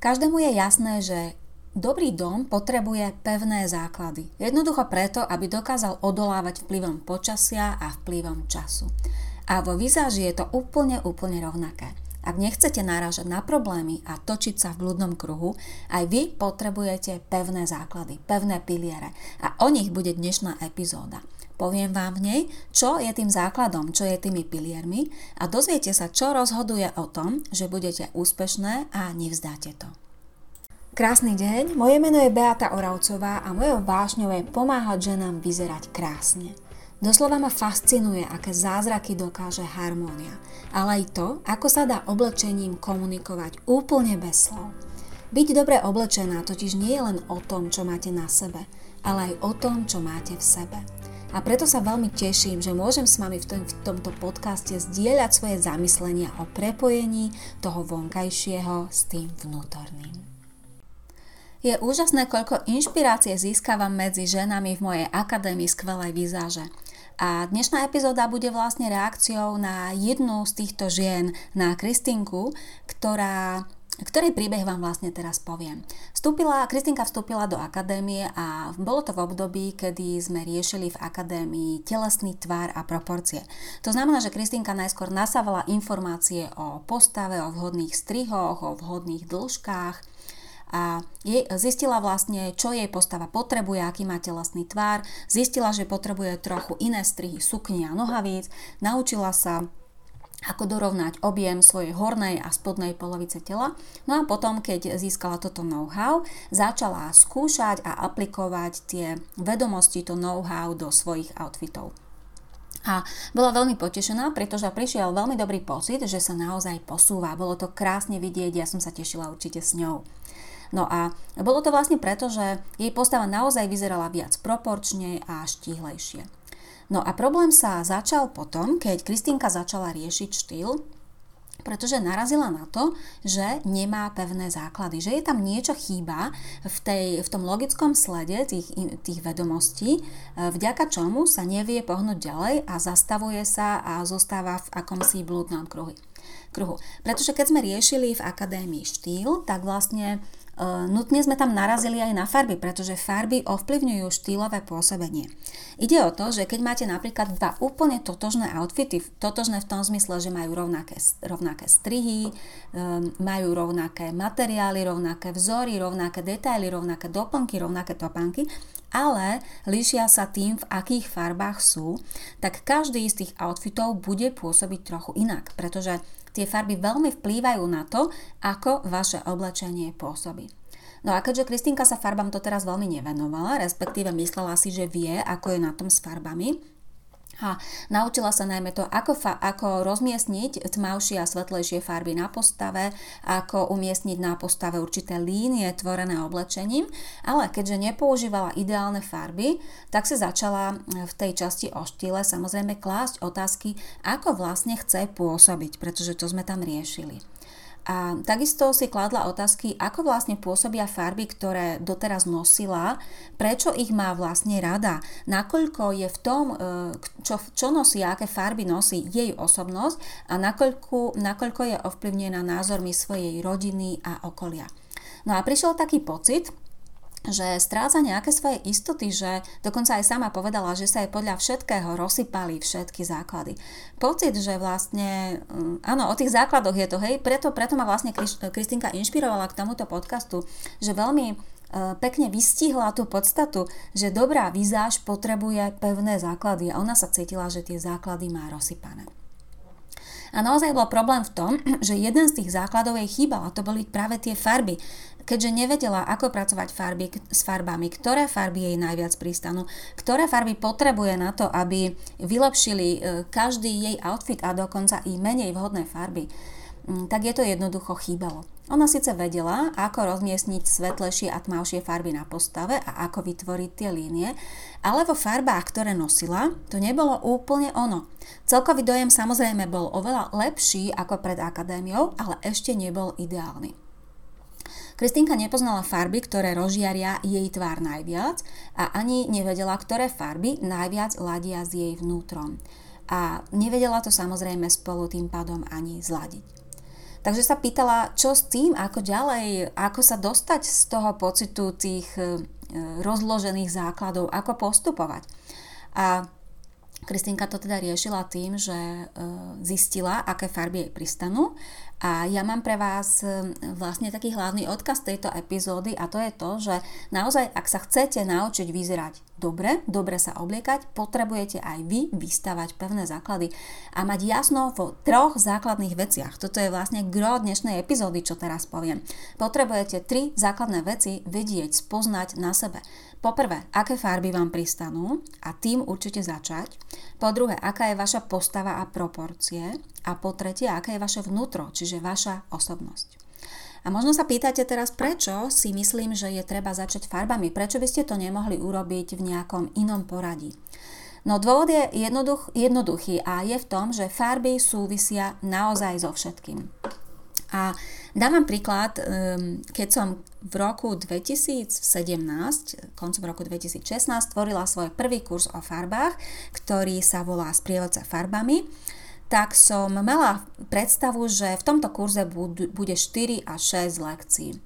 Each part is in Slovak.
Každému je jasné, že dobrý dom potrebuje pevné základy. Jednoducho preto, aby dokázal odolávať vplyvom počasia a vplyvom času. A vo vizáži je to úplne, úplne rovnaké. Ak nechcete náražať na problémy a točiť sa v blúdnom kruhu, aj vy potrebujete pevné základy, pevné piliere. A o nich bude dnešná epizóda. Poviem vám v nej, čo je tým základom, čo je tými piliermi a dozviete sa, čo rozhoduje o tom, že budete úspešné a nevzdáte to. Krásny deň, moje meno je Beata Oravcová a mojou vášňou je pomáhať ženám vyzerať krásne. Doslova ma fascinuje, aké zázraky dokáže harmónia, ale aj to, ako sa dá oblečením komunikovať úplne bez slov. Byť dobre oblečená totiž nie je len o tom, čo máte na sebe, ale aj o tom, čo máte v sebe. A preto sa veľmi teším, že môžem s vami v, tom, v tomto podcaste zdieľať svoje zamyslenia o prepojení toho vonkajšieho s tým vnútorným. Je úžasné, koľko inšpirácie získavam medzi ženami v mojej akadémii skvelej výzáže. A dnešná epizóda bude vlastne reakciou na jednu z týchto žien, na Kristinku, ktorá ktorý príbeh vám vlastne teraz poviem. Vstúpila, Kristinka vstúpila do akadémie a bolo to v období, kedy sme riešili v akadémii telesný tvar a proporcie. To znamená, že Kristinka najskôr nasávala informácie o postave, o vhodných strihoch, o vhodných dĺžkach, a jej, zistila vlastne, čo jej postava potrebuje, aký má telesný tvár, zistila, že potrebuje trochu iné strihy sukni a nohavíc, naučila sa ako dorovnať objem svojej hornej a spodnej polovice tela. No a potom, keď získala toto know-how, začala skúšať a aplikovať tie vedomosti, to know-how do svojich outfitov. A bola veľmi potešená, pretože prišiel veľmi dobrý pocit, že sa naozaj posúva. Bolo to krásne vidieť, ja som sa tešila určite s ňou. No a bolo to vlastne preto, že jej postava naozaj vyzerala viac proporčne a štíhlejšie. No a problém sa začal potom, keď Kristýnka začala riešiť štýl, pretože narazila na to, že nemá pevné základy, že je tam niečo chýba v, tej, v tom logickom slede tých, tých vedomostí, e, vďaka čomu sa nevie pohnúť ďalej a zastavuje sa a zostáva v akomsi blúdnom kruhu. Pretože keď sme riešili v akadémii štýl, tak vlastne nutne sme tam narazili aj na farby, pretože farby ovplyvňujú štýlové pôsobenie. Ide o to, že keď máte napríklad dva úplne totožné outfity, totožné v tom zmysle, že majú rovnaké, rovnaké strihy, um, majú rovnaké materiály, rovnaké vzory, rovnaké detaily, rovnaké doplnky, rovnaké topánky, ale líšia sa tým, v akých farbách sú, tak každý z tých outfitov bude pôsobiť trochu inak, pretože Tie farby veľmi vplývajú na to, ako vaše oblečenie pôsobí. No a keďže Kristýnka sa farbám to teraz veľmi nevenovala, respektíve myslela si, že vie, ako je na tom s farbami, a naučila sa najmä to, ako, fa- ako rozmiestniť tmavšie a svetlejšie farby na postave, ako umiestniť na postave určité línie tvorené oblečením, ale keďže nepoužívala ideálne farby, tak sa začala v tej časti o štýle samozrejme klásť otázky, ako vlastne chce pôsobiť, pretože to sme tam riešili. A takisto si kladla otázky, ako vlastne pôsobia farby, ktoré doteraz nosila, prečo ich má vlastne rada, nakoľko je v tom, e, čo, čo nosí, aké farby nosí jej osobnosť a nakoľko, nakoľko je ovplyvnená názormi svojej rodiny a okolia. No a prišiel taký pocit, že stráca nejaké svoje istoty, že dokonca aj sama povedala, že sa jej podľa všetkého rozsypali všetky základy. Pocit, že vlastne, mm, áno, o tých základoch je to, hej, preto, preto ma vlastne Kristinka inšpirovala k tomuto podcastu, že veľmi e, pekne vystihla tú podstatu, že dobrá vizáž potrebuje pevné základy a ona sa cítila, že tie základy má rozsypané. A naozaj bol problém v tom, že jeden z tých základov jej chýbal a to boli práve tie farby. Keďže nevedela, ako pracovať farby, s farbami, ktoré farby jej najviac pristanú, ktoré farby potrebuje na to, aby vylepšili e, každý jej outfit a dokonca i menej vhodné farby, tak je to jednoducho chýbalo. Ona síce vedela, ako rozmiestniť svetlejšie a tmavšie farby na postave a ako vytvoriť tie línie, ale vo farbách, ktoré nosila, to nebolo úplne ono. Celkový dojem samozrejme bol oveľa lepší ako pred akadémiou, ale ešte nebol ideálny. Kristýnka nepoznala farby, ktoré rozžiaria jej tvár najviac a ani nevedela, ktoré farby najviac ladia s jej vnútrom. A nevedela to samozrejme spolu tým pádom ani zladiť. Takže sa pýtala, čo s tým, ako ďalej, ako sa dostať z toho pocitu tých e, rozložených základov, ako postupovať. A Kristýnka to teda riešila tým, že e, zistila, aké farby jej pristanú a ja mám pre vás e, vlastne taký hlavný odkaz tejto epizódy a to je to, že naozaj, ak sa chcete naučiť vyzerať dobre, dobre sa obliekať, potrebujete aj vy vystavať pevné základy a mať jasno vo troch základných veciach. Toto je vlastne gro dnešnej epizódy, čo teraz poviem. Potrebujete tri základné veci vedieť, spoznať na sebe. Poprvé, aké farby vám pristanú a tým určite začať. Po druhé, aká je vaša postava a proporcie. A po tretie, aké je vaše vnútro, čiže vaša osobnosť. A možno sa pýtate teraz, prečo si myslím, že je treba začať farbami, prečo by ste to nemohli urobiť v nejakom inom poradí. No dôvod je jednoduch, jednoduchý a je v tom, že farby súvisia naozaj so všetkým. A dám vám príklad, ehm, keď som v roku 2017, koncom roku 2016, tvorila svoj prvý kurz o farbách, ktorý sa volá Sprievodca farbami tak som mala predstavu, že v tomto kurze bude 4 až 6 lekcií.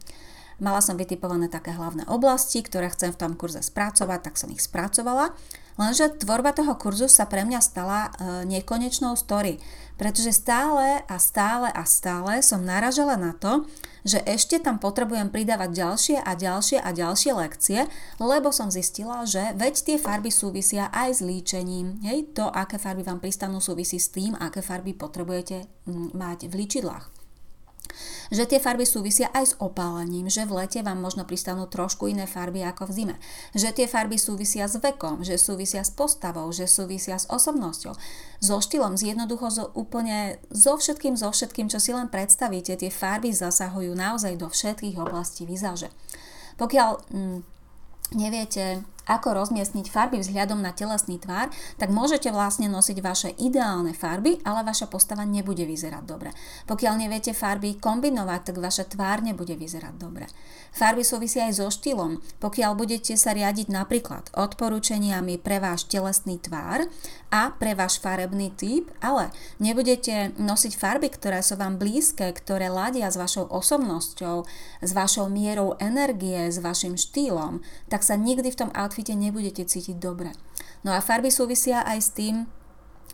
Mala som vytipované také hlavné oblasti, ktoré chcem v tom kurze spracovať, tak som ich spracovala Lenže tvorba toho kurzu sa pre mňa stala e, nekonečnou story, pretože stále a stále a stále som naražala na to, že ešte tam potrebujem pridávať ďalšie a ďalšie a ďalšie lekcie, lebo som zistila, že veď tie farby súvisia aj s líčením. Hej, to, aké farby vám pristanú, súvisí s tým, aké farby potrebujete mať v líčidlách že tie farby súvisia aj s opálením, že v lete vám možno pristanú trošku iné farby ako v zime, že tie farby súvisia s vekom, že súvisia s postavou, že súvisia s osobnosťou, so štýlom, zjednoducho so úplne so všetkým, so všetkým, čo si len predstavíte, tie farby zasahujú naozaj do všetkých oblastí vizáže. Pokiaľ mm, neviete, ako rozmiestniť farby vzhľadom na telesný tvár, tak môžete vlastne nosiť vaše ideálne farby, ale vaša postava nebude vyzerať dobre. Pokiaľ neviete farby kombinovať, tak vaša tvár nebude vyzerať dobre. Farby súvisia aj so štýlom. Pokiaľ budete sa riadiť napríklad odporúčaniami pre váš telesný tvár a pre váš farebný typ, ale nebudete nosiť farby, ktoré sú vám blízke, ktoré ladia s vašou osobnosťou, s vašou mierou energie, s vašim štýlom, tak sa nikdy v tom outfite nebudete cítiť dobre. No a farby súvisia aj s tým,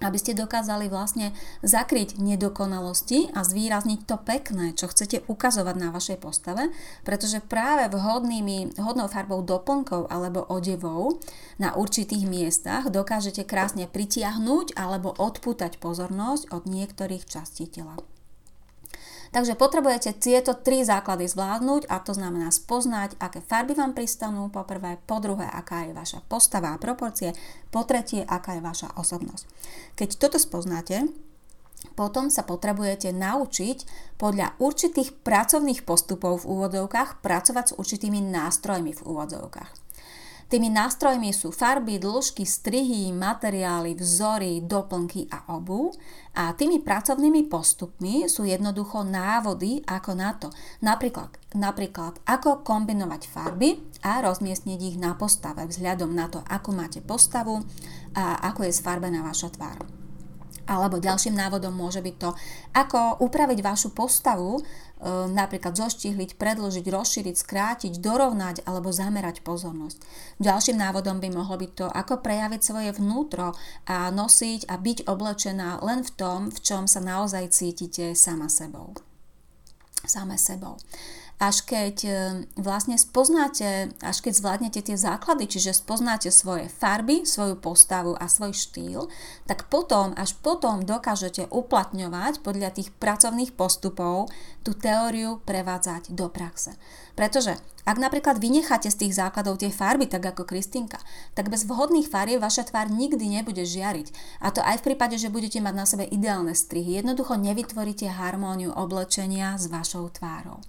aby ste dokázali vlastne zakryť nedokonalosti a zvýrazniť to pekné, čo chcete ukazovať na vašej postave, pretože práve vhodnými, hodnou farbou doplnkov alebo odevov na určitých miestach dokážete krásne pritiahnuť alebo odpútať pozornosť od niektorých častí tela. Takže potrebujete tieto tri základy zvládnuť a to znamená spoznať, aké farby vám pristanú po prvé, po druhé, aká je vaša postava a proporcie, po tretie, aká je vaša osobnosť. Keď toto spoznáte, potom sa potrebujete naučiť podľa určitých pracovných postupov v úvodzovkách pracovať s určitými nástrojmi v úvodzovkách. Tými nástrojmi sú farby, dĺžky, strihy, materiály, vzory, doplnky a obu. A tými pracovnými postupmi sú jednoducho návody ako na to. Napríklad, napríklad ako kombinovať farby a rozmiestniť ich na postave vzhľadom na to, ako máte postavu a ako je sfarbená vaša tvár. Alebo ďalším návodom môže byť to, ako upraviť vašu postavu, e, napríklad zoštihliť, predložiť, rozšíriť, skrátiť, dorovnať alebo zamerať pozornosť. Ďalším návodom by mohlo byť to, ako prejaviť svoje vnútro a nosiť a byť oblečená len v tom, v čom sa naozaj cítite sama sebou. Same sebou až keď e, vlastne spoznáte, až keď zvládnete tie základy, čiže spoznáte svoje farby, svoju postavu a svoj štýl, tak potom, až potom dokážete uplatňovať podľa tých pracovných postupov tú teóriu prevádzať do praxe. Pretože ak napríklad vynecháte z tých základov tie farby, tak ako Kristinka, tak bez vhodných farieb vaša tvár nikdy nebude žiariť. A to aj v prípade, že budete mať na sebe ideálne strihy. Jednoducho nevytvoríte harmóniu oblečenia s vašou tvárou.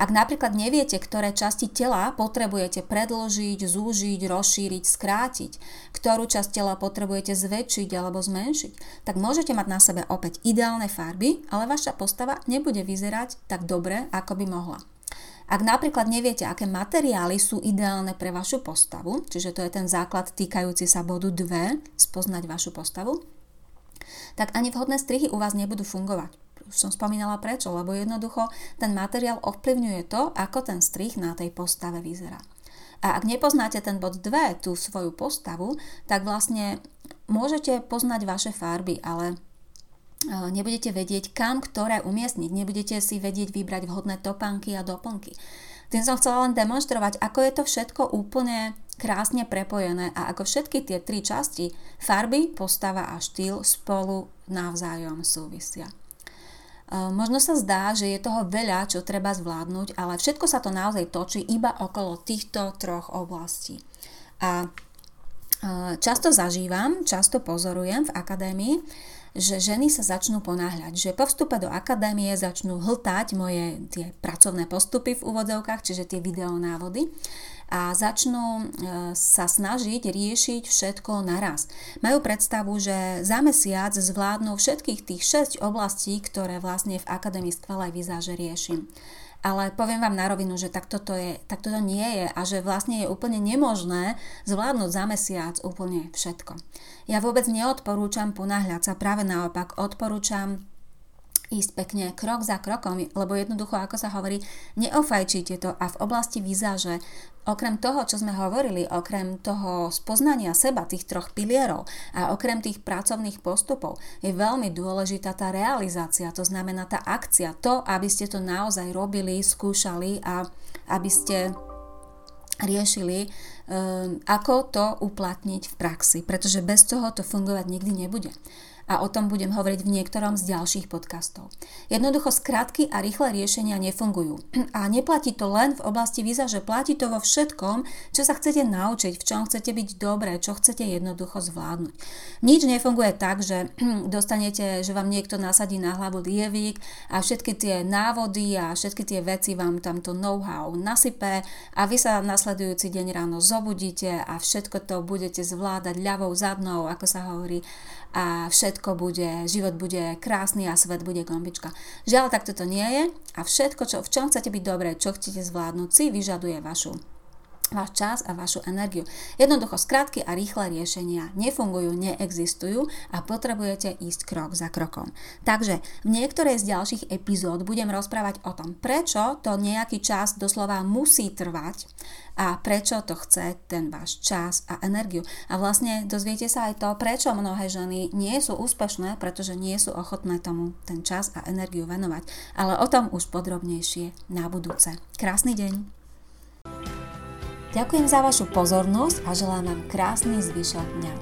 Ak napríklad neviete, ktoré časti tela potrebujete predložiť, zúžiť, rozšíriť, skrátiť, ktorú časť tela potrebujete zväčšiť alebo zmenšiť, tak môžete mať na sebe opäť ideálne farby, ale vaša postava nebude vyzerať tak dobre, ako by mohla. Ak napríklad neviete, aké materiály sú ideálne pre vašu postavu, čiže to je ten základ týkajúci sa bodu 2, spoznať vašu postavu, tak ani vhodné strihy u vás nebudú fungovať Už som spomínala prečo, lebo jednoducho ten materiál ovplyvňuje to, ako ten strih na tej postave vyzerá. A ak nepoznáte ten bod 2, tú svoju postavu, tak vlastne môžete poznať vaše farby, ale e, nebudete vedieť, kam ktoré umiestniť, nebudete si vedieť vybrať vhodné topánky a doplnky. Tým som chcela len demonstrovať, ako je to všetko úplne krásne prepojené a ako všetky tie tri časti farby, postava a štýl spolu navzájom súvisia. Možno sa zdá, že je toho veľa, čo treba zvládnuť, ale všetko sa to naozaj točí iba okolo týchto troch oblastí. A často zažívam, často pozorujem v akadémii, že ženy sa začnú ponáhľať, že po vstupe do akadémie začnú hltať moje tie pracovné postupy v úvodzovkách, čiže tie videonávody a začnú e, sa snažiť riešiť všetko naraz. Majú predstavu, že za mesiac zvládnu všetkých tých 6 oblastí, ktoré vlastne v Akadémii skvelej vizáže riešim ale poviem vám na rovinu, že takto to, je, takto to nie je a že vlastne je úplne nemožné zvládnuť za mesiac úplne všetko. Ja vôbec neodporúčam ponáhľať sa, práve naopak odporúčam ísť pekne krok za krokom, lebo jednoducho, ako sa hovorí, neofajčíte to a v oblasti vizáže, okrem toho, čo sme hovorili, okrem toho spoznania seba, tých troch pilierov a okrem tých pracovných postupov, je veľmi dôležitá tá realizácia, to znamená tá akcia, to, aby ste to naozaj robili, skúšali a aby ste riešili, um, ako to uplatniť v praxi, pretože bez toho to fungovať nikdy nebude a o tom budem hovoriť v niektorom z ďalších podcastov. Jednoducho skratky a rýchle riešenia nefungujú. A neplatí to len v oblasti víza, že platí to vo všetkom, čo sa chcete naučiť, v čom chcete byť dobré, čo chcete jednoducho zvládnuť. Nič nefunguje tak, že dostanete, že vám niekto nasadí na hlavu lievik a všetky tie návody a všetky tie veci vám tamto know-how nasype a vy sa nasledujúci deň ráno zobudíte a všetko to budete zvládať ľavou zadnou, ako sa hovorí a všetko bude, život bude krásny a svet bude gombička. Žiaľ, tak toto nie je a všetko, čo, v čom chcete byť dobré, čo chcete zvládnuť, si vyžaduje vašu váš čas a vašu energiu. Jednoducho skratky a rýchle riešenia nefungujú, neexistujú a potrebujete ísť krok za krokom. Takže v niektorej z ďalších epizód budem rozprávať o tom, prečo to nejaký čas doslova musí trvať a prečo to chce ten váš čas a energiu. A vlastne dozviete sa aj to, prečo mnohé ženy nie sú úspešné, pretože nie sú ochotné tomu ten čas a energiu venovať. Ale o tom už podrobnejšie na budúce. Krásny deň! Ďakujem za vašu pozornosť a želám vám krásny zvyšok dňa.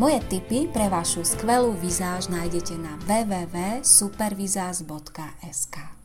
Moje tipy pre vašu skvelú vizáž nájdete na www.supervizaz.sk.